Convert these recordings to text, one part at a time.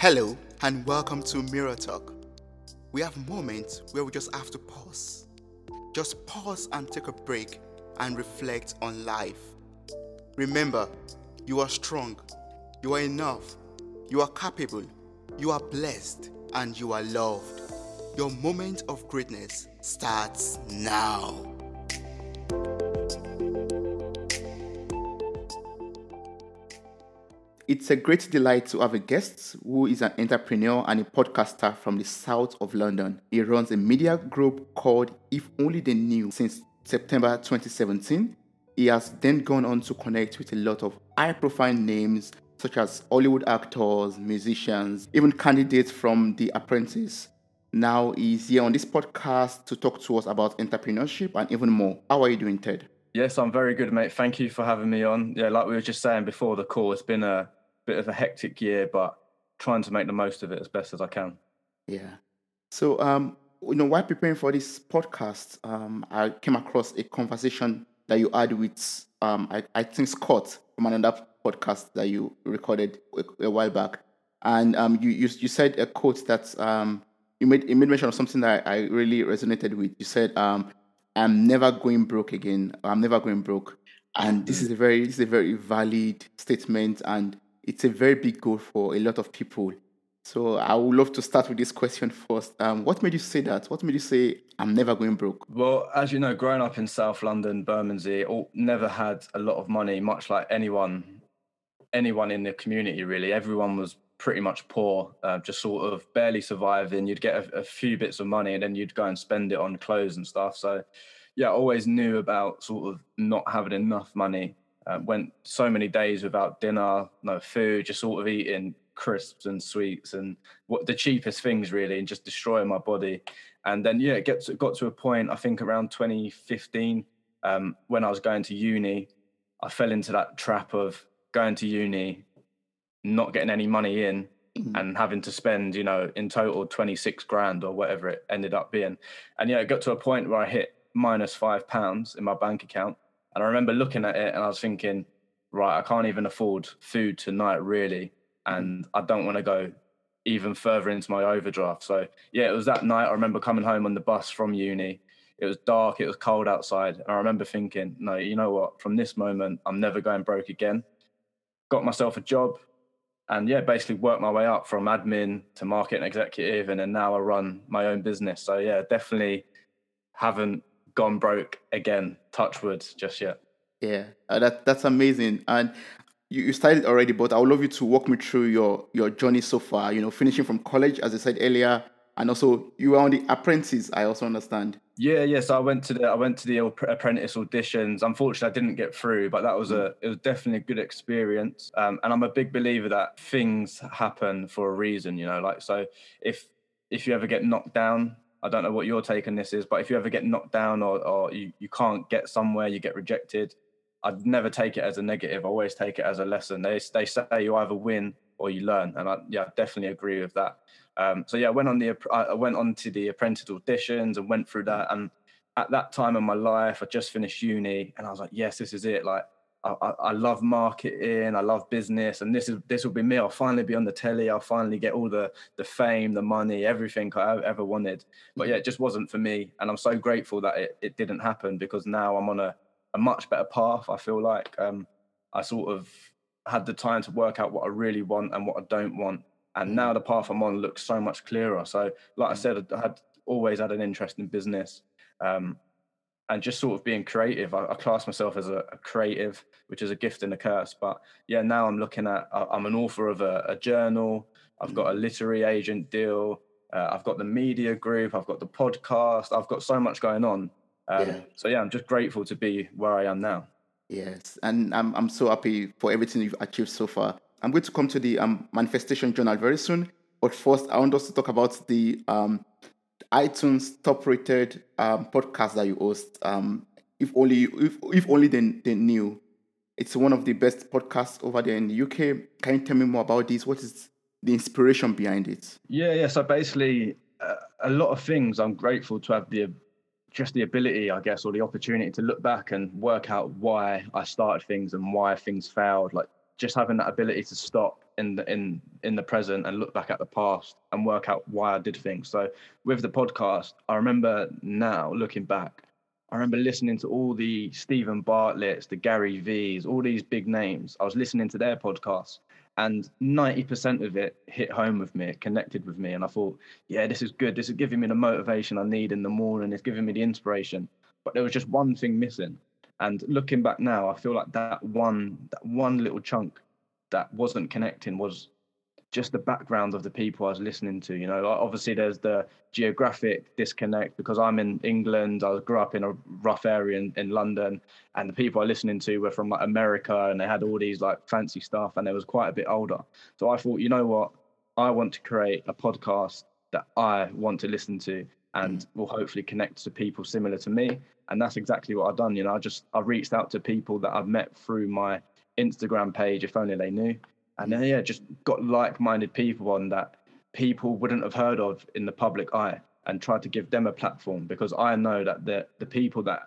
Hello, and welcome to Mirror Talk. We have moments where we just have to pause. Just pause and take a break and reflect on life. Remember, you are strong, you are enough, you are capable, you are blessed, and you are loved. Your moment of greatness starts now. It's a great delight to have a guest who is an entrepreneur and a podcaster from the south of London. He runs a media group called If Only They Knew since September 2017. He has then gone on to connect with a lot of high profile names such as Hollywood actors, musicians, even candidates from The Apprentice. Now he's here on this podcast to talk to us about entrepreneurship and even more. How are you doing, Ted? Yes, I'm very good, mate. Thank you for having me on. Yeah, like we were just saying before the call, it's been a bit of a hectic year, but trying to make the most of it as best as I can. Yeah. So, um, you know, while preparing for this podcast, um, I came across a conversation that you had with, um, I, I think Scott from another podcast that you recorded a, a while back, and um, you, you you said a quote that um, you made you made mention of something that I, I really resonated with. You said, um, "I'm never going broke again. I'm never going broke," and this is a very this is a very valid statement and it's a very big goal for a lot of people. So I would love to start with this question first. Um, what made you say that? What made you say I'm never going broke? Well, as you know, growing up in South London, Bermondsey, all, never had a lot of money, much like anyone, anyone in the community. Really, everyone was pretty much poor, uh, just sort of barely surviving. You'd get a, a few bits of money, and then you'd go and spend it on clothes and stuff. So, yeah, always knew about sort of not having enough money uh, went so many days without dinner, no food, just sort of eating crisps and sweets and what the cheapest things really, and just destroying my body. And then yeah, it gets got to a point I think around 2015 um, when I was going to uni, I fell into that trap of going to uni, not getting any money in, mm-hmm. and having to spend you know in total 26 grand or whatever it ended up being. And yeah, it got to a point where I hit minus five pounds in my bank account and I remember looking at it and I was thinking, right, I can't even afford food tonight, really. Mm-hmm. And I don't want to go even further into my overdraft. So, yeah, it was that night. I remember coming home on the bus from uni. It was dark, it was cold outside. And I remember thinking, no, you know what? From this moment, I'm never going broke again. Got myself a job, and yeah, basically worked my way up from admin to marketing executive, and then now I run my own business. So yeah, definitely haven't gone broke again. Touchwood just yet. Yeah, uh, that that's amazing. And you, you started already, but I would love you to walk me through your your journey so far. You know, finishing from college, as I said earlier, and also you were on the apprentice. I also understand. Yeah, yeah, so I went to the I went to the apprentice auditions. Unfortunately, I didn't get through, but that was a it was definitely a good experience. Um, and I'm a big believer that things happen for a reason. You know, like so if if you ever get knocked down, I don't know what your take on this is, but if you ever get knocked down or, or you, you can't get somewhere, you get rejected, I'd never take it as a negative. I always take it as a lesson. They, they say you either win or you learn. And I yeah, definitely agree with that. Um, so yeah, I went on the, I went on to the apprentice auditions and went through that. And at that time in my life, I just finished uni and I was like, yes, this is it. Like I, I, love marketing, I love business, and this is this will be me. I'll finally be on the telly. I'll finally get all the the fame, the money, everything I ever wanted. But yeah, it just wasn't for me, and I'm so grateful that it, it didn't happen because now I'm on a, a much better path. I feel like um, I sort of had the time to work out what I really want and what I don't want, and now the path I'm on looks so much clearer. So, like I said, I had always had an interest in business. Um, and just sort of being creative. I, I class myself as a, a, creative, which is a gift and a curse. But yeah, now I'm looking at. I'm an author of a, a journal. I've got a mm. literary agent deal. Uh, I've got the media group. I've got the podcast. I've got so much going on. Um, yeah. So yeah, I'm just grateful to be where I am now. Yes, and I'm I'm so happy for everything you've achieved so far. I'm going to come to the um, manifestation journal very soon. But first, I want us to talk about the um, iTunes top rated um, podcast that you host. Um, if only if, if only they, they knew. It's one of the best podcasts over there in the UK. Can you tell me more about this? What is the inspiration behind it? Yeah, yeah. So basically, uh, a lot of things I'm grateful to have the just the ability, I guess, or the opportunity to look back and work out why I started things and why things failed. Like just having that ability to stop in the in in the present and look back at the past and work out why I did things. So with the podcast, I remember now looking back, I remember listening to all the Steven Bartlett's, the Gary V's, all these big names. I was listening to their podcasts and 90% of it hit home with me it connected with me. And i thought yeah this is good. This is giving me the motivation i need in the morning. It's giving me the inspiration. But there was just one thing missing. And looking back now i feel like that one that one little chunk that wasn't connecting was just the background of the people I was listening to. You know, obviously there's the geographic disconnect because I'm in England. I grew up in a rough area in, in London, and the people I was listening to were from like America, and they had all these like fancy stuff, and they was quite a bit older. So I thought, you know what, I want to create a podcast that I want to listen to, and mm. will hopefully connect to people similar to me. And that's exactly what I've done. You know, I just I reached out to people that I've met through my Instagram page, if only they knew and then yeah, just got like-minded people on that people wouldn't have heard of in the public eye, and tried to give them a platform because I know that the the people that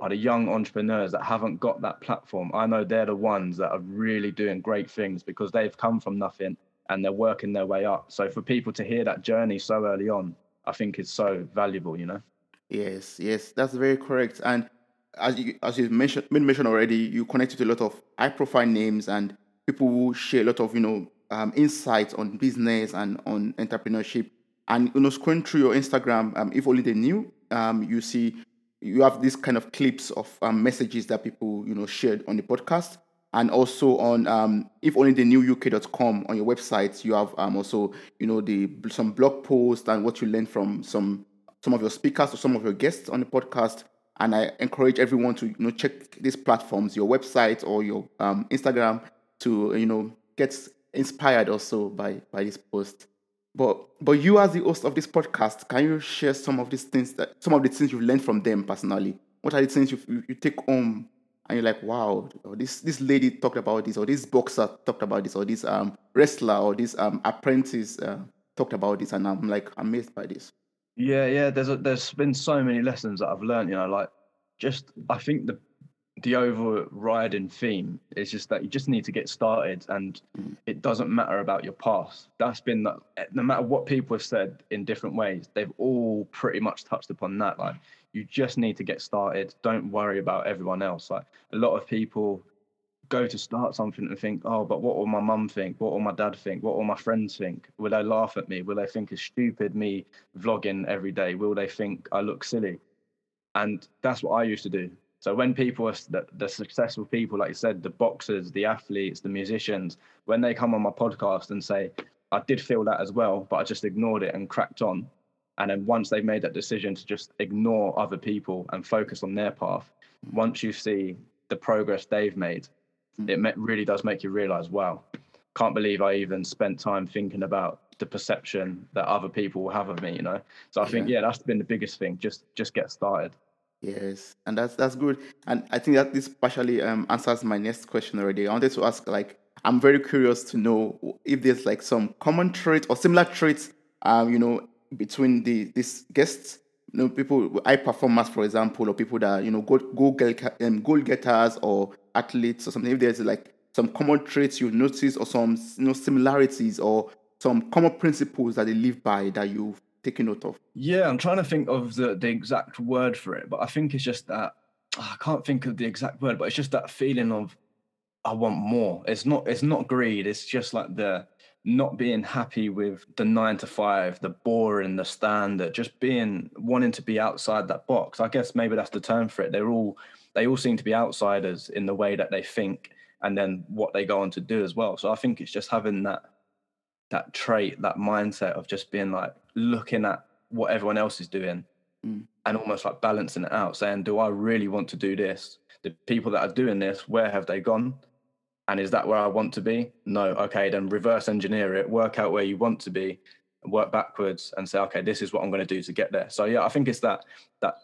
are the young entrepreneurs that haven't got that platform. I know they're the ones that are really doing great things because they've come from nothing and they're working their way up. So for people to hear that journey so early on, I think is so valuable, you know. Yes, yes, that's very correct. And as you as you've mentioned mentioned already, you connected to a lot of high profile names and people who share a lot of you know um, insights on business and on entrepreneurship. And you know, scrolling through your Instagram, um, if only they knew, um, you see you have these kind of clips of um, messages that people you know shared on the podcast and also on um, if only they knew uk.com on your website you have um, also you know the some blog posts and what you learned from some some of your speakers or some of your guests on the podcast and i encourage everyone to you know check these platforms your website or your um, instagram to you know get inspired also by by this post. But but you as the host of this podcast, can you share some of these things that some of the things you've learned from them personally? What are the things you you, take home and you're like, wow, this this lady talked about this, or this boxer talked about this, or this um wrestler, or this um apprentice uh, talked about this, and I'm like amazed by this. Yeah, yeah. There's a, there's been so many lessons that I've learned. You know, like just I think the the overriding theme is just that you just need to get started and it doesn't matter about your past that's been the, no matter what people have said in different ways they've all pretty much touched upon that like you just need to get started don't worry about everyone else like a lot of people go to start something and think oh but what will my mum think? What will my dad think? What will my friends think? Will they laugh at me? Will they think it's stupid me vlogging every day? Will they think i look silly? And that's what i used to do. So when people are the, the successful people, like you said, the boxers, the athletes, the musicians, when they come on my podcast and say, I did feel that as well, but I just ignored it and cracked on. And then once they've made that decision to just ignore other people and focus on their path, once you see the progress they've made. It really does make you realize, wow, can't believe I even spent time thinking about the perception that other people will have of me, you know? So I yeah. think, yeah, that's been the biggest thing. Just, just get started. Yes, and that's that's good. And I think that this partially um, answers my next question already. I wanted to ask, like, I'm very curious to know if there's like some common trait or similar traits, um, you know, between the these guests. You know, people high performers, for example, or people that you know go go get, um, goal getters or athletes or something. If there's like some common traits you notice or some you know similarities or some common principles that they live by that you've taken note of? Yeah, I'm trying to think of the, the exact word for it, but I think it's just that ah, I can't think of the exact word, but it's just that feeling of I want more. It's not it's not greed. It's just like the not being happy with the nine to five, the boring, the standard, just being wanting to be outside that box. I guess maybe that's the term for it. They're all they all seem to be outsiders in the way that they think and then what they go on to do as well. So I think it's just having that that trait, that mindset of just being like looking at what everyone else is doing mm. and almost like balancing it out, saying, Do I really want to do this? The people that are doing this, where have they gone? And is that where I want to be? No. Okay, then reverse engineer it, work out where you want to be, work backwards and say, okay, this is what I'm going to do to get there. So yeah, I think it's that that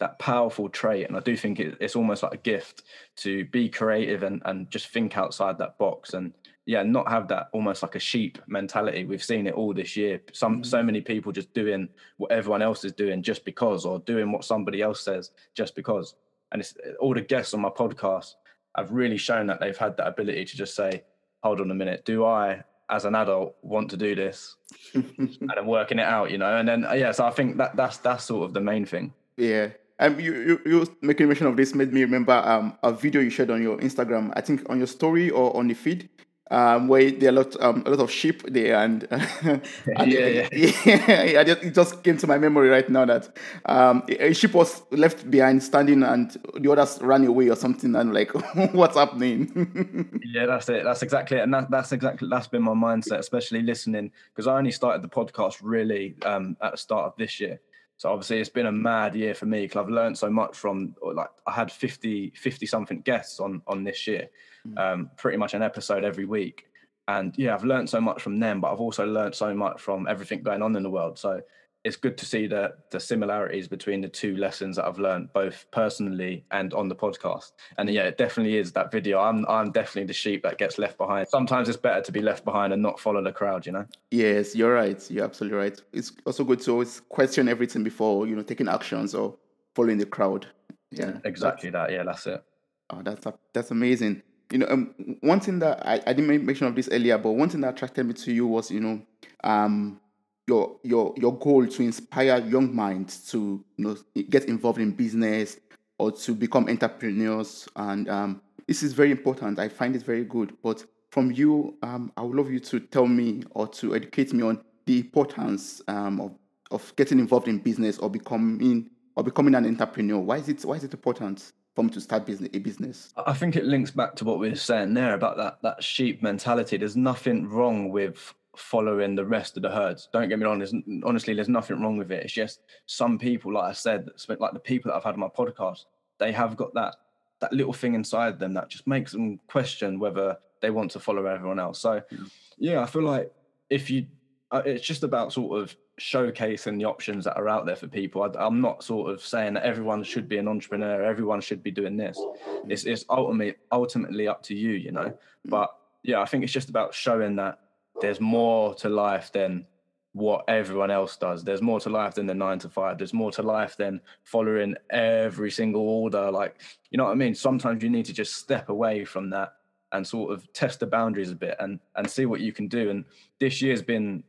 that powerful trait, and I do think it, it's almost like a gift to be creative and and just think outside that box and yeah, not have that almost like a sheep mentality. We've seen it all this year. Some mm-hmm. so many people just doing what everyone else is doing just because, or doing what somebody else says just because. And it's all the guests on my podcast. have really shown that they've had that ability to just say, hold on a minute, do I as an adult want to do this and then working it out, you know? And then, uh, yeah, so I think that that's, that's sort of the main thing. Yeah. Um, you, you, you making mention of this made me remember um, a video you shared on your Instagram, I think on your story or on the feed, um, where there are a lot, um, a lot of sheep there, and, and Yeah, yeah. yeah, just, it just came to my memory right now that um, a a sheep was left behind standing, and the others ran away or something, and like, what's happening? Yeah, that's it. That's exactly it. And that, that's exactly that's been my mindset, especially listening because I only started the podcast really um, at the start of this year. So obviously it's been a mad year for me because I've learned so much from like I had 50, 50 something guests on on this year, um, pretty much an episode every week. And yeah, I've learned so much from them, but I've also learned so much from everything going on in the world. So it's good to see the the similarities between the two lessons that I've learned both personally and on the podcast. And yeah, it definitely is that video. I'm I'm definitely the sheep that gets left behind. Sometimes it's better to be left behind and not follow the crowd, you know. yes, you're right. You're absolutely right. It's also good to always question everything before you know taking actions or following the crowd. Yeah, Exactly that. Yeah, that's it. Oh, that's that's amazing. You know, um, one thing that I, I didn't make mention of this earlier, but one thing that attracted me to you was, you know, um, your your your goal to inspire young minds to you know get involved in business or to become entrepreneurs, and um, this is very important. I find it very good. But from you, um, I would love you to tell me or to educate me on the importance um, of of getting involved in business or becoming or becoming an entrepreneur. Why is it why is it important for me to start business a business? I think it links back to what we were saying there about that that sheep mentality. There's nothing wrong with following the rest of the herds. Don't get me wrong. There's honestly there's nothing wrong with it. It's just some people, like I said, like the people that I've had on my podcast, they have got that that little thing inside them that just makes them question whether they want to follow everyone else. So hmm. yeah, I feel like if you, uh, it's just about sort of showcasing the options that are out there for people. I, I'm not sort of saying that everyone should be an entrepreneur, everyone should be doing this. Hmm. It's it's ultimately ultimately up to you, you know. Hmm. But yeah, I think it's just about showing that there's more to life than what everyone else does. There's more to life than the nine to five. There's more to life than following every single order. Like, you know what I mean? Sometimes you need to just step away from that and sort of test the boundaries a bit and and see what you can do. And this year's been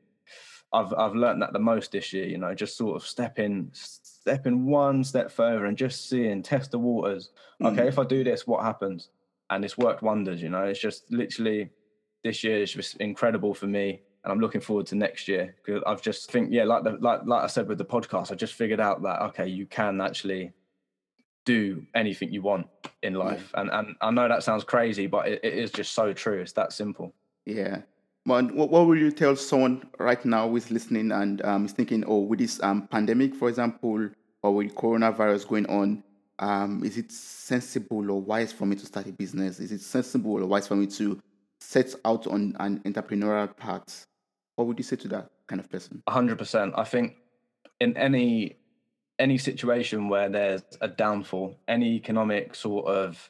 I've I've learned that the most this year, you know, just sort of stepping stepping one step further and just seeing, test the waters. Mm. Okay, if I do this, what happens? And it's worked wonders, you know. It's just literally this year is just incredible for me. And I'm looking forward to next year because I've just think, yeah, like the like like I said with the podcast, I just figured out that okay, you can actually do anything you want in life. And and I know that sounds crazy, but it, it is just so true. It's that simple. Yeah. But what, what would you tell someone right now who is listening and um, is thinking, oh, with this um, pandemic, for example, or with coronavirus going on, um, is it sensible or wise for me to start a business? Is it sensible or wise for me to set out on an entrepreneurial path? What would you say to that kind of person? hundred percent. I think in any any situation where there's a downfall, any economic sort of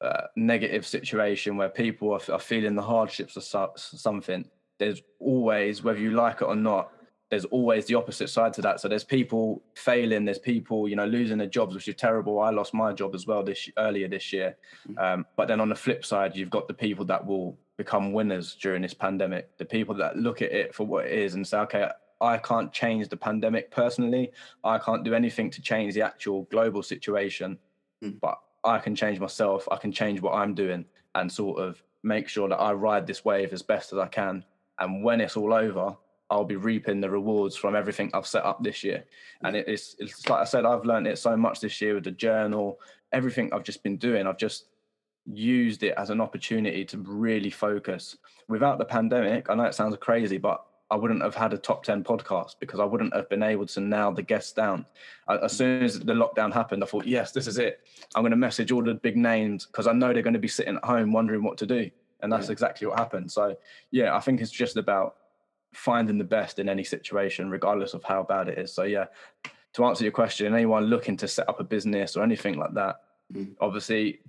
uh, negative situation where people are, are feeling the hardships of so- something, there's always, whether you like it or not, there's always the opposite side to that. So there's people failing, there's people, you know, losing their jobs, which is terrible. I lost my job as well this earlier this year. Um, but then on the flip side, you've got the people that will become winners during this pandemic. The people that look at it for what it is and say, okay, I can't change the pandemic personally. I can't do anything to change the actual global situation, but I can change myself. I can change what I'm doing and sort of make sure that I ride this wave as best as I can. And when it's all over, I'll be reaping the rewards from everything I've set up this year. And it is, it's like I said, I've learned it so much this year with the journal, everything I've just been doing. I've just used it as an opportunity to really focus. Without the pandemic, I know it sounds crazy, but I wouldn't have had a top 10 podcast because I wouldn't have been able to nail the guests down. As mm. soon as the lockdown happened, I thought, yes, this is it. I'm going to message all the big names because I know they're going to be sitting at home wondering what to do. And that's Yeah. exactly what happened. So, yeah, I think it's just about finding the best in any situation, regardless of how bad it is. So, yeah, to answer your question, anyone looking to set up a business or anything like that, Mm. obviously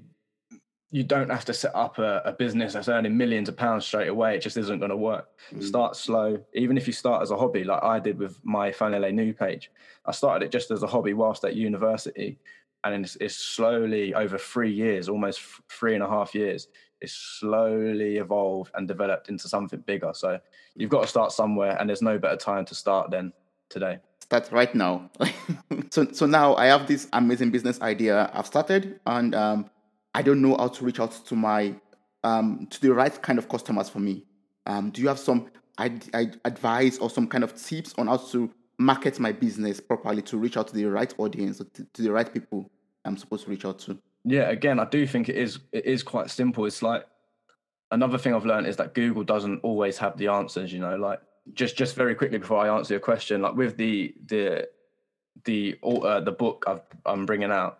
you don't have to set up a, a business that's earning millions of pounds straight away. It just isn't going to work. Start slow. Even if you start as a hobby, like I did with my Fanele New page, I started it just as a hobby whilst at university. and it's, it's slowly over three years, almost three and a half years, it's slowly evolved and developed into something bigger. So you've got to start somewhere, and there's no better time to start than today. Start right now. so so now I have this amazing business idea I've started, and um, I don't know how to reach out to my um, to the right kind of customers for me. Um, do you have some I, I advice or some kind of tips on how to market my business properly to reach out to the right audience, to, to the right people I'm supposed to reach out to? Yeah, again, I do think it is it is quite simple. It's like another thing I've learned is that Google doesn't always have the answers. You know, like just just very quickly before I answer your question, like with the the the uh, the book I've, I'm bringing out,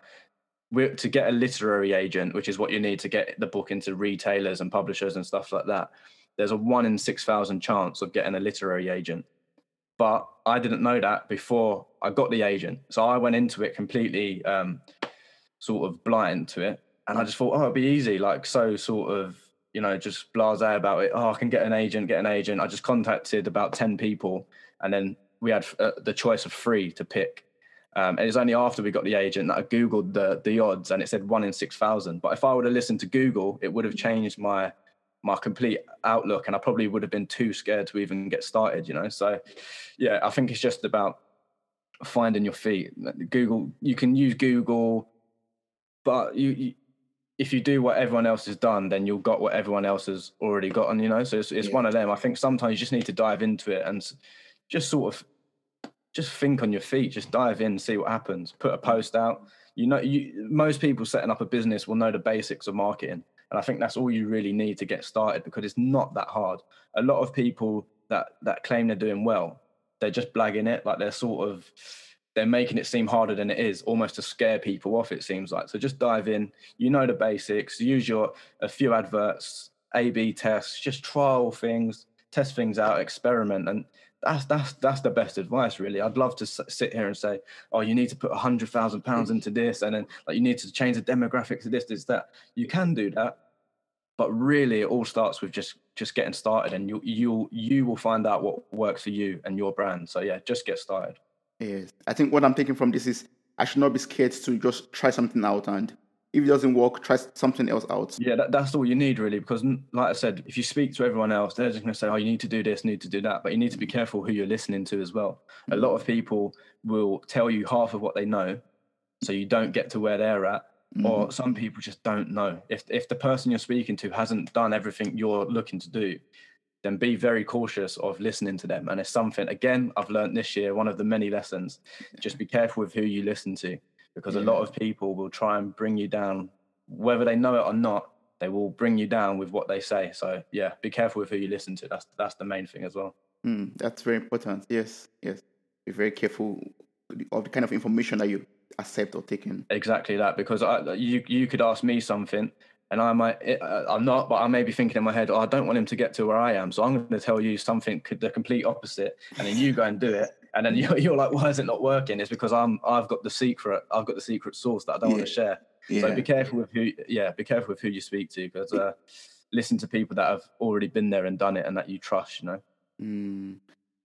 we're, to get a literary agent, which is what you need to get the book into retailers and publishers and stuff like that. There's a one in six thousand chance of getting a literary agent, but I didn't know that before I got the agent. So I went into it completely um, sort of blind to it, and I just thought, oh, it'd be easy, like so sort of you know just blasé about it. Oh, I can get an agent, get an agent. I just contacted about ten people, and then we had uh, the choice of three to pick um, and it was only after we got the agent that I googled the the odds, and it said one in six thousand. But if I would have listened to Google, it would have changed my my complete outlook, and I probably would have been too scared to even get started. You know, so yeah, I think it's just about finding your feet. Google, you can use Google, but you, you if you do what everyone else has done, then you'll got what everyone else has already gotten. You know, so it's it's yeah. one of them. I think sometimes you just need to dive into it and just sort of just think on your feet, just dive in, see what happens, put a post out. You know, you most people setting up a business will know the basics of marketing. And I think that's all you really need to get started because it's not that hard. A lot of people that that claim they're doing well, they're just blagging it, like they're sort of they're making it seem harder than it is, almost to scare people off, it seems like. So just dive in, you know the basics, use your a few adverts, A B tests, just trial things, test things out, experiment. And that's that's that's the best advice really. I'd love to sit here and say oh you need to put a hundred thousand pounds into this and then like you need to change the demographics of this this that. You can do that but really it all starts with just just getting started and you you you will find out what works for you and your brand. So yeah just get started yes i think what i'm taking from this is i should not be scared to just try something out and if it doesn't work, try something else out. Yeah, that, that's all you need really, because like I said, if you speak to everyone else, they're just going to say, "Oh, you need to do this, need to do that," but you need to be careful who you're listening to as well. A lot of people will tell you half of what they know, so you don't get to where they're at. Mm-hmm. Or some people just don't know. If if the person you're speaking to hasn't done everything you're looking to do, then be very cautious of listening to them. And it's something again I've learned this year. One of the many lessons. Just be careful with who you listen to because yeah. a lot of people will try and bring you down, whether they know it or not. They will bring you down with what they say. So yeah, be careful with who you listen to. That's that's the main thing as well. Mm, that's very important. Yes, yes. Be very careful of the kind of information that you accept or take in. Exactly that, because I, you you could ask me something, and I might uh, I'm not, but I may be thinking in my head, oh, I don't want him to get to where I am, so I'm going to tell you something the complete opposite, and then you go and do it, and then you're, you're like, why is it not working? It's because I'm I've got the secret. I've got the secret source that I don't yeah. want to share. Yeah. So be careful with who. Yeah, be careful with who you speak to because uh, listen to people that have already been there and done it and that you trust. You know. Mm.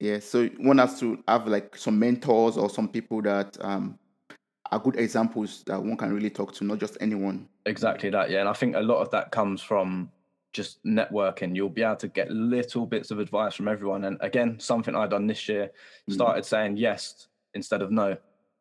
Yeah. So one has to have like some mentors or some people that um, are good examples that one can really talk to, not just anyone. Exactly that. Yeah, and I think a lot of that comes from just networking, you'll be able to get little bits of advice from everyone. And again, something I done this year, mm. started saying yes instead of no.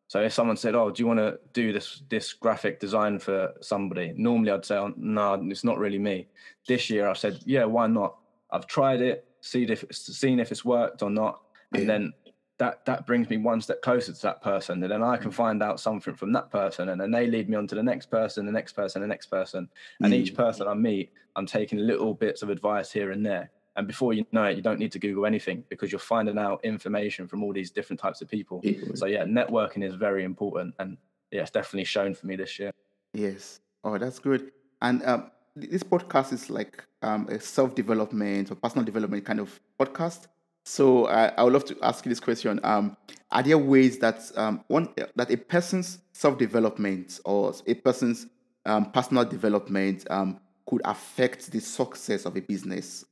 So if someone said, "Oh, do you want to do this this graphic design for somebody?" Normally, I'd say, oh, "No, it's not really me." This year, I said, "Yeah, why not?" I've tried it, seen if seen if it's worked or not, and yeah. then that that brings me one step closer to that person. And then i can mm. find out something from that person and then they lead me on to the next person the next person the next person. And mm. each person i meet i'm taking little bits of advice here and there. And before you know it you don't need to google anything because you're finding out information from all these different types of people. So yeah networking is very important. And yeah it's definitely shown for me this year. Yes. Oh that's good. And um, this podcast is like um, a self-development or personal development kind of podcast so I would love to ask you this question: um, Are there ways that um, one that a person's self development or a person's um, personal development um, could affect the success of a business?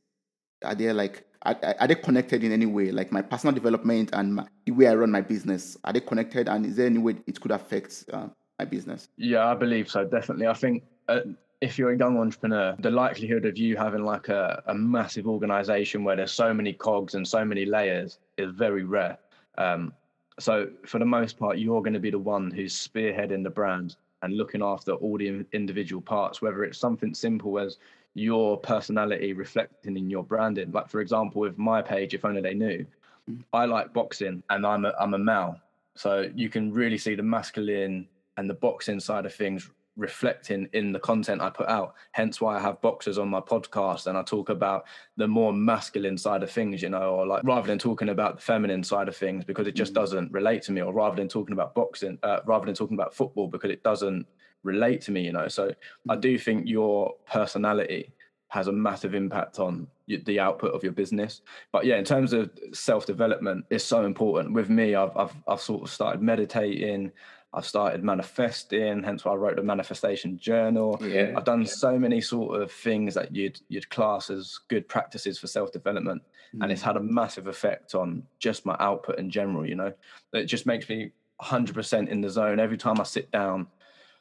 Are there like are, are they connected in any way? Like my personal development and my, the way I run my business, are they connected? And is there any way it could affect uh, my business. Yeah, I believe so. Definitely. I think uh, if you're a young entrepreneur, the likelihood of you having like a, a massive organization where there's so many cogs and so many layers is very rare. Um, so for the most part, you're going to be the one who's spearheading the brand and looking after all the individual parts, whether it's something simple as your personality reflecting in your branding. Like for example, with my page, if only they knew, mm. I like boxing and I'm a, I'm a male. So you can really see the masculine and the boxing side of things reflecting in the content I put out. Hence why I have boxers on my podcast and I talk about the more masculine side of things, you know, or like rather than talking about the feminine side of things because it just mm. doesn't relate to me, or rather than talking about boxing, uh, rather than talking about football because it doesn't relate to me, you know. So I mm. do think your personality has a massive impact on the output of your business. But yeah, in terms of self development, it's so important. With me, I've, I've I've sort of started meditating. I've started manifesting, hence why I wrote the manifestation journal. Yeah. I've done so many sort of things that you'd you'd class as good practices for self-development. Mm. And it's mm. had a massive effect on just my output in general, you know. It just makes me 100% in the zone. Every time I sit down,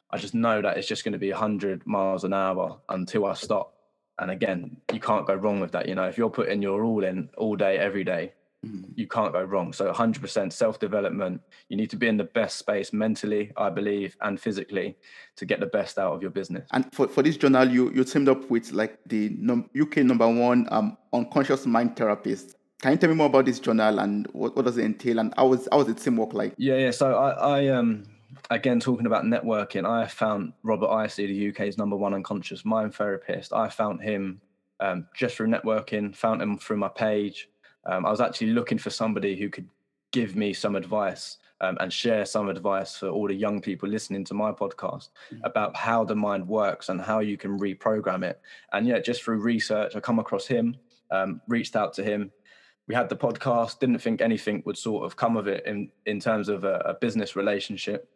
I just know that it's just going to be 100 miles an hour until I stop. And again, you can't go wrong with that. You know, if you're putting your all in all day, every day, Mm. you can't go wrong. So 100% self development. You need to be in the best space mentally, I believe, and physically to get the best out of your business. And for, for this journal, you you teamed up with like the num- UK number one um, unconscious mind therapist. Can you tell me more about this journal and what, what does it entail and how was how was the teamwork like? Yeah, yeah. So I, I um again talking about networking, I found Robert Icey, the UK's number one unconscious mind therapist. I found him um, just through networking, found him through my page um, I was actually looking for somebody who could give me some advice um, and share some advice for all the young people listening to my podcast mm-hmm. about how the mind works and how you can reprogram it. And yeah, just through research, I come across him, um, reached out to him. We had the podcast. Didn't think anything would sort of come of it in in terms of a, a business relationship.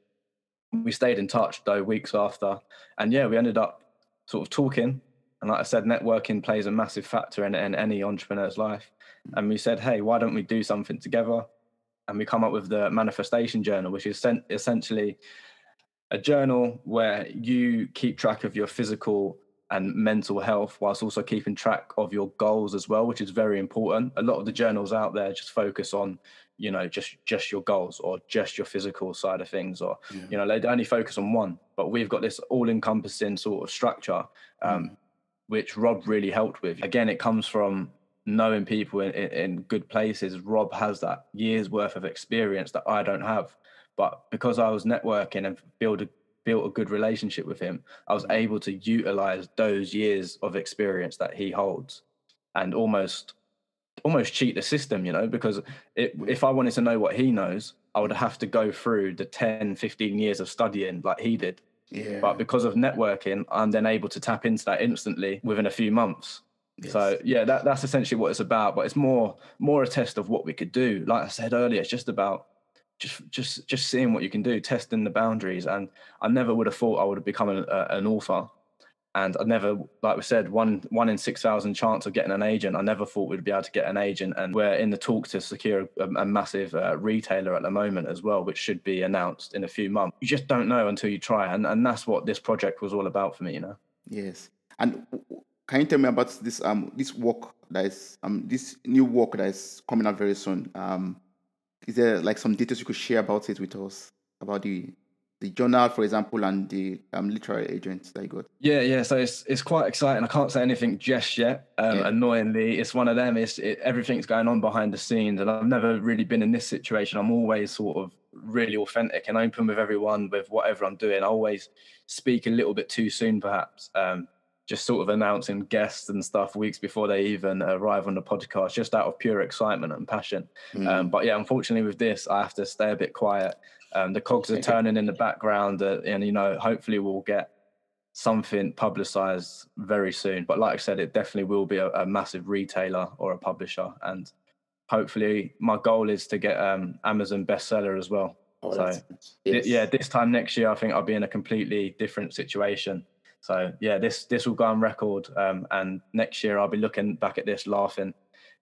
We stayed in touch though weeks after, and yeah, we ended up sort of talking. And like I said, networking plays a massive factor in, in any entrepreneur's life and we said, hey, why don't we do something together? And we come up with the manifestation journal, which is essentially a journal where you keep track of your physical and mental health whilst also keeping track of your goals as well which is very important a lot of the journals out there just focus on you know just just your goals or just your physical side of things or yeah. you know they only focus on one but we've got this all encompassing sort of structure um, mm. which rob really helped with again it comes from knowing people in, in, in, good places. Rob has that years worth of experience that I don't have. But because I was networking and build a, built a good relationship with him, I was mm-hmm. able to utilize those years of experience that he holds and almost almost cheat the system, you know, because it, mm-hmm. if I wanted to know what he knows, I would have to go through the 10, 15 years of studying like he did. Yeah. But because of networking, I'm then able to tap into that instantly within a few months. Yes. So yeah, that, that's essentially what it's about. But it's more more a test of what we could do. Like I said earlier, it's just about just just just seeing what you can do, testing the boundaries. And I never would have thought I would have become an, uh, an author. And I never, like we said, one one in six thousand chance of getting an agent. I never thought we'd be able to get an agent, and we're in the talks to secure a, a massive uh, retailer at the moment as well, which should be announced in a few months. You just don't know until you try, and and that's what this project was all about for me, you know. Yes, and can you tell me about this um this work that is um this new work that is coming out very soon? Um, is there like some details you could share about it with us about the the journal, for example, and the um, literary agents that you got? Yeah, yeah. So it's it's quite exciting. I can't say anything just yet. Um, yeah. Annoyingly, it's one of them. It's it, everything's going on behind the scenes, and I've never really been in this situation. I'm always sort of really authentic and open with everyone with whatever I'm doing. I always speak a little bit too soon, perhaps. Um, just sort of announcing guests and stuff weeks before they even arrive on the podcast, just out of pure excitement and passion. Mm. Um, but yeah, unfortunately, with this, I have to stay a bit quiet. Um, the cogs are turning in the background, uh, and you know, hopefully, we'll get something publicized very soon. But like I said, it definitely will be a, a massive retailer or a publisher, and hopefully, my goal is to get um, Amazon bestseller as well. Oh, so, yes. yeah, this time next year, I think I'll be in a completely different situation. So yeah, this this will go on record, um, and next year I'll be looking back at this laughing,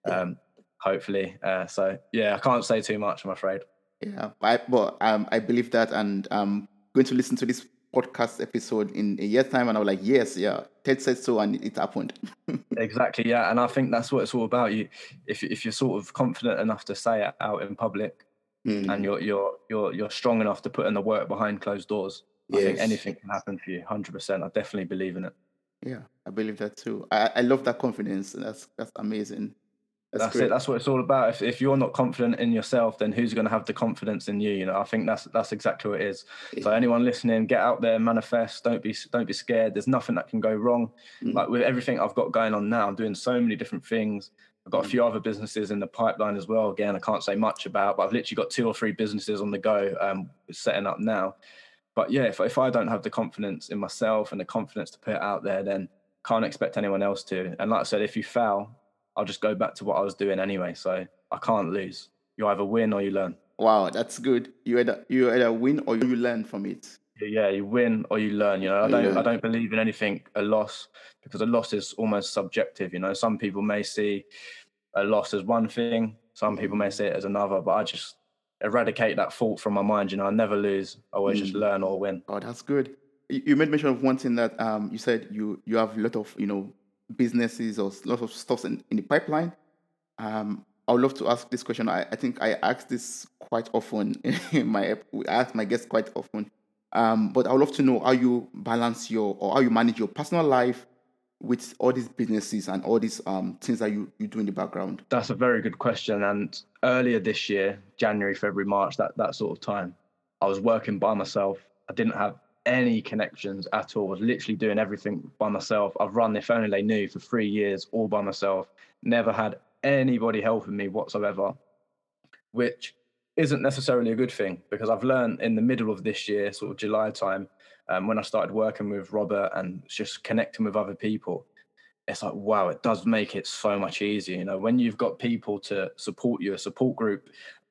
um, hopefully. Uh, so yeah, I can't say too much, I'm afraid. Yeah, I, but um, I believe that, and um, going to listen to this podcast episode in a year's time, and I was like, yes, yeah, Ted said so, and it happened. exactly, yeah, and I think that's what it's all about. You, if if you're sort of confident enough to say it out in public, mm. and you're you're you're you're strong enough to put in the work behind closed doors, yes. I think anything can happen for you. Hundred percent, I definitely believe in it. Yeah, I believe that too. I, I love that confidence. That's that's amazing. That's, that's it. That's what it's all about. If if you're not confident in yourself, then who's going to have the confidence in you? You know, I think that's that's exactly what it is. Yeah. So anyone listening, get out there, manifest. Don't be don't be scared. There's nothing that can go wrong. Mm. Like with everything I've got going on now, I'm doing so many different things. I've got a mm. few other businesses in the pipeline as well. Again, I can't say much about, but I've literally got two or three businesses on the go, um, setting up now. But yeah, if if I don't have the confidence in myself and the confidence to put it out there, then can't expect anyone else to. And like I said, if you fail, I'll just go back to what I was doing anyway. So I can't lose. You either win or you learn. Wow, that's good. You either you either win or you learn from it. Yeah, you win or you learn. You know, I don't I don't believe in anything a loss because a loss is almost subjective. You know, some people may see a loss as one thing, some people may mm. see it as another, but I just eradicate that thought from my mind. You know, I never lose. I always mm. just learn or win. Oh, that's good. You made mention of one thing that um you said you you have a lot of you know businesses or lots of stuff in, in the pipeline. Um, I would love to ask this question. I, I think I ask this quite often in my I ask my guests quite often. Um, but I would love to know how you balance your or how you manage your personal life with all these businesses and all these um, things that you, you do in the background. That's a very good question. And earlier this year, January, February, March, that that sort of time, I was working by myself. I didn't have any connections at all. I was literally doing everything by myself. I've run If Only They Knew for three years all by myself. Never had anybody helping me whatsoever, which isn't necessarily a good thing because I've learned in the middle of this year, sort of July time, um, when I started working with Robert and just connecting with other people. It's like, wow, it does make it so much easier. You know, when you've got people to support you, a support group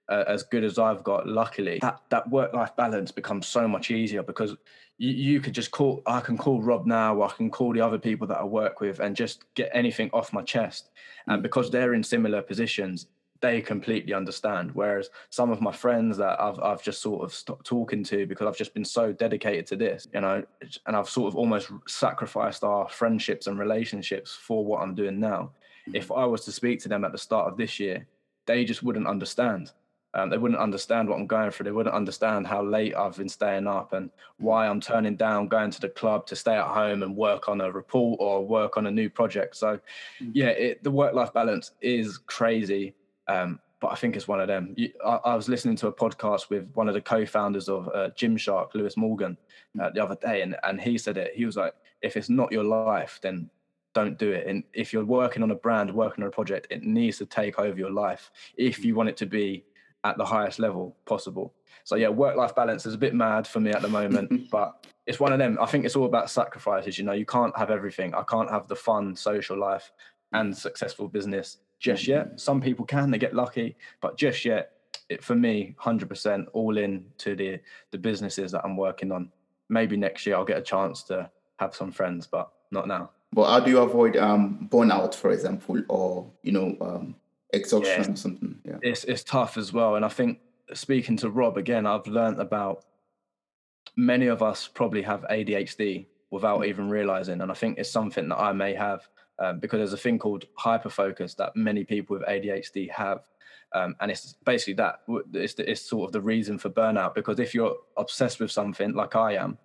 uh, as good as I've got, luckily, that, that work life balance becomes so much easier because you, you could just call, I can call Rob now, I can call the other people that I work with and just get anything off my chest. And mm. because they're in similar positions, they completely understand. Whereas some of my friends that I've I've just sort of stopped talking to because I've just been so dedicated to this, you know, and I've sort of almost sacrificed our friendships and relationships for what I'm doing now. Mm. If I was to speak to them at the start of this year, they just wouldn't understand. Um, they wouldn't understand what I'm going through. They wouldn't understand how late I've been staying up and why I'm turning down going to the club to stay at home and work on a report or work on a new project. So, mm. yeah, it, the work life balance is crazy. Um, but I think it's one of them. I, I, was listening to a podcast with one of the co-founders of uh, Gymshark, Lewis Morgan, uh, mm. the other day, and and he said it. He was like, "If it's not your life, then don't do it. And if you're working on a brand, working on a project, it needs to take over your life if you want it to be at the highest level possible. So yeah, work life balance is a bit mad for me at the moment, but it's one of them. I think it's all about sacrifices. You know, you can't have everything. I can't have the fun social life and successful business just yet. Some people can, they get lucky, but just yet, it, for me, 100% all in to the the businesses that I'm working on. Maybe next year I'll get a chance to have some friends, but not now. But how do you avoid um, burnout, for example, or you know, um, exhaustion yeah, or something. Yeah. It's it's tough as well. And I think speaking to Rob again, I've learned about many of us probably have ADHD without mm. even realizing. And I think it's something that I may have um, because there's a thing called hyperfocus that many people with ADHD have. Um, and it's basically that it's, the, it's sort of the reason for burnout because if you're obsessed with something like I am,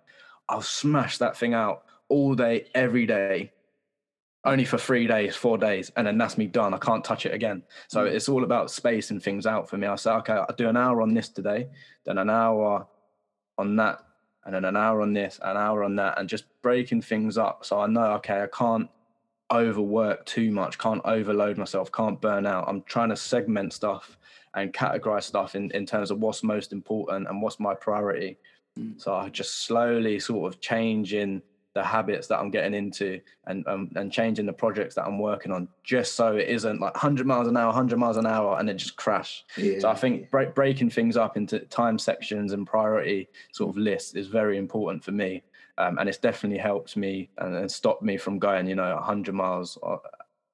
I'll smash that thing out all day, every day, only for three days, four days, and then that's me done. I can't touch it again. So mm. it's all about spacing things out for me. I say, okay, I'll do an hour on this today, then an hour on that, and then an hour on this, an hour on that, and just breaking things up. So I know, okay, I can't overwork too much, can't overload myself, can't burn out. I'm trying to segment stuff and categorize stuff in, in terms of what's most important and what's my priority. Mm. So I just slowly sort of changing the habits that I'm getting into and um, and changing the projects that I'm working on, just so it isn't like 100 miles an hour, 100 miles an hour, and it just crash. Yeah. So I think break, breaking things up into time sections and priority sort of lists is very important for me, um, and it's definitely helped me and, and stopped me from going, you know, 100 miles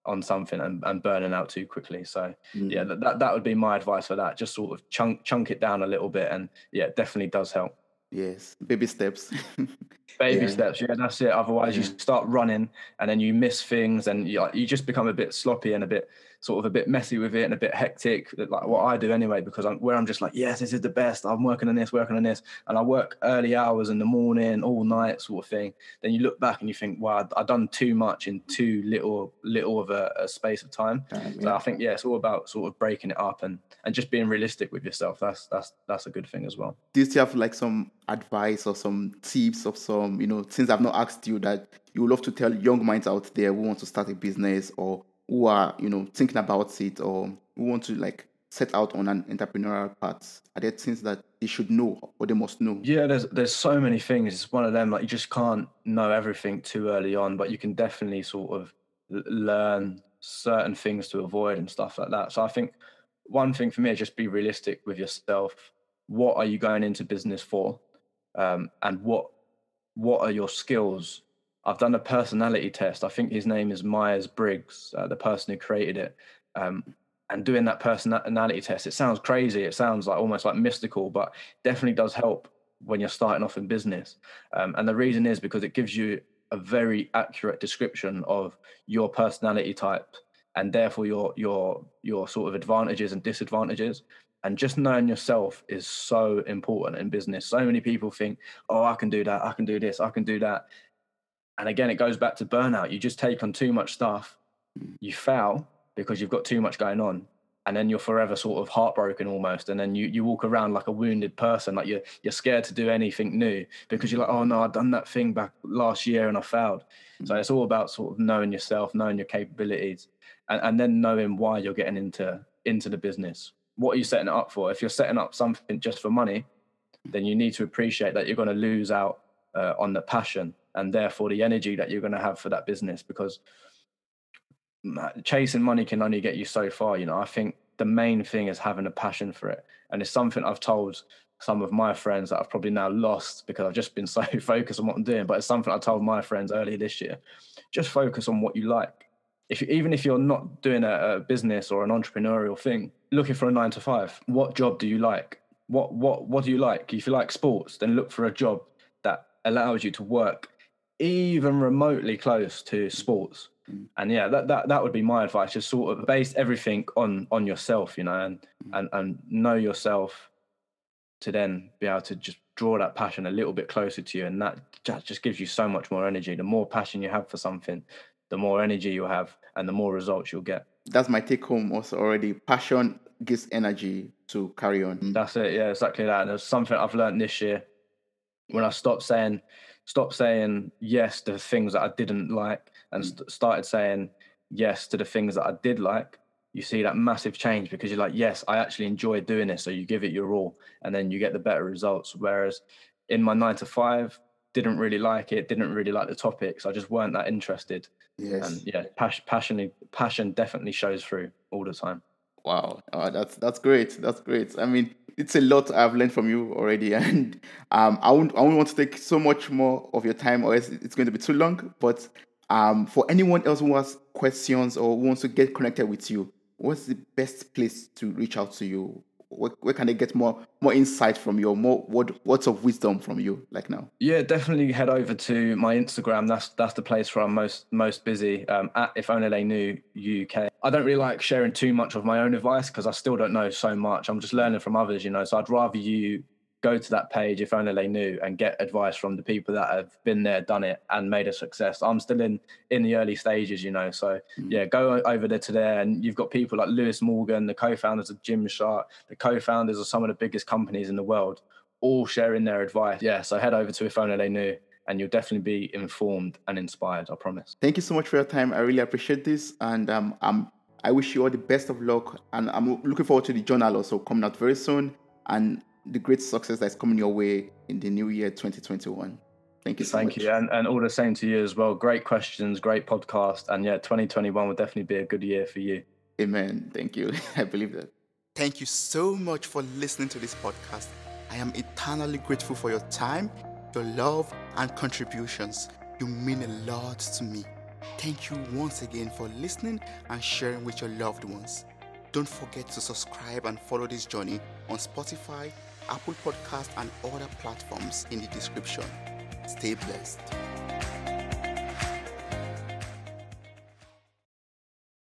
on something and, and burning out too quickly. So mm. yeah, that, that would be my advice for that. Just sort of chunk chunk it down a little bit, and yeah, it definitely does help. Yes, baby steps. Baby Yeah. steps, yeah, that's it. Otherwise, you start running and then you miss things, and you, you just become a bit sloppy and a bit sort of a bit messy with it and a bit hectic. Like what I do anyway, because I'm where I'm just like, yes, this is the best. I'm working on this, working on this, and I work early hours in the morning, all night, sort of thing. Then you look back and you think, wow, I've- done too much in too little little of a, a space of time. Um, So yeah. I think yeah, it's all about sort of breaking it up and and just being realistic with yourself. That's that's that's a good thing as well. Do you still have like some advice or some tips or some, you know, things I've not asked you that you would love to tell young minds out there who want to start a business or who are, you know, thinking about it or who want to like set out on an entrepreneurial path? Are there things that they should know or they must know? Yeah, there's there's so many things. It's one of them like you just can't know everything too early on, but you can definitely sort of learn certain things to avoid and stuff like that. So I think one thing for me is just be realistic with yourself. What are you going into business for, um, and what what are your skills? I've done a personality test. I think his name is Myers Briggs, uh, the person who created it. Um, and doing that personality test, it sounds crazy. It sounds like almost like mystical, but definitely does help when you're starting off in business. Um, and the reason is because it gives you a very accurate description of your personality type and therefore your your your sort of advantages and disadvantages. And just knowing yourself is so important in business. So many people think, oh, I can do that, I can do this, I can do that. And again, it goes back to burnout. You just take on too much stuff, mm. you fail because you've got too much going on. And then you're forever sort of heartbroken almost. And then you, you walk around like a wounded person, like you're you're scared to do anything new because you're like, oh no, I've done that thing back last year and I failed. Mm. So it's all about sort of knowing yourself, knowing your capabilities, and, and then knowing why you're getting into into the business. What are you setting it up for? If you're setting up something just for money, mm. then you need to appreciate that you're going to lose out uh, on the passion and therefore the energy that you're going to have for that business because mm, uh, chasing money can only get you so far. You know, I think the main thing is having a passion for it, and it's something I've told some of my friends that I've probably now lost because I've just been so focused on what I'm doing. But it's something I told my friends earlier this year: just focus on what you like. If you, even if you're not doing a, a business or an entrepreneurial thing, looking for a nine to five, what job do you like? What what what do you like? If you like sports, then look for a job that allows you to work even remotely close to sports mm. and yeah that, that that would be my advice just sort of base everything on on yourself you know and mm. and and know yourself to then be able to just draw that passion a little bit closer to you and that ju- just gives you so much more energy the more passion you have for something the more energy you'll have and the more results you'll get That's my take home also already. Passion gives energy to carry on. That's it. Yeah, exactly that. And there's something I've learned this year when I stopped saying, stopped saying yes to the things that I didn't like, and mm. st- started saying yes to the things that I did like. You see that massive change because you're like, yes, I actually enjoy doing this. So you give it your all, and then you get the better results. Whereas in my nine to five, didn't really like it, didn't really like the topics. I just weren't that interested. Yes. And yeah, passion, passion, passion definitely shows through all the time. Wow, uh, that's that's great. That's great. I mean, it's a lot I've learned from you already, and um, I won't I won't want to take so much more of your time, or else it's going to be too long. But um, for anyone else who has questions or wants to get connected with you, what's the best place to reach out to you? Where, where can they get more more insight from you, or more word, words of wisdom from you, like now? Yeah, definitely head over to my Instagram. That's that's the place where I'm most most busy. Um, at if only they knew UK. I don't really like sharing too much of my own advice because I still don't know so much. I'm just learning from others, you know. So I'd rather you go to that page if only they knew and get advice from the people that have been there, done it, and made a success. I'm still in in the early stages, you know. So mm. yeah, go over there to there, and you've got people like Lewis Morgan, the co-founders of Gymshark, the co-founders of some of the biggest companies in the world, all sharing their advice. Yeah, so head over to if only they knew, and you'll definitely be informed and inspired. I promise. Thank you so much for your time. I really appreciate this, and um, um, I wish you all the best of luck. And I'm looking forward to the journal also coming out very soon, and the great success that's coming your way in the new year 2021. Thank you so Thank much. you, and, and all the same to you as well. Great questions, great podcast, and yeah, 2021 will definitely be a good year for you. Amen. Thank you. I believe that. Thank you so much for listening to this podcast. I am eternally grateful for your time, your love, and contributions. You mean a lot to me. Thank you once again for listening and sharing with your loved ones. Don't forget to subscribe and follow this journey on Spotify, Apple Podcast, and other platforms in the description. Stay blessed.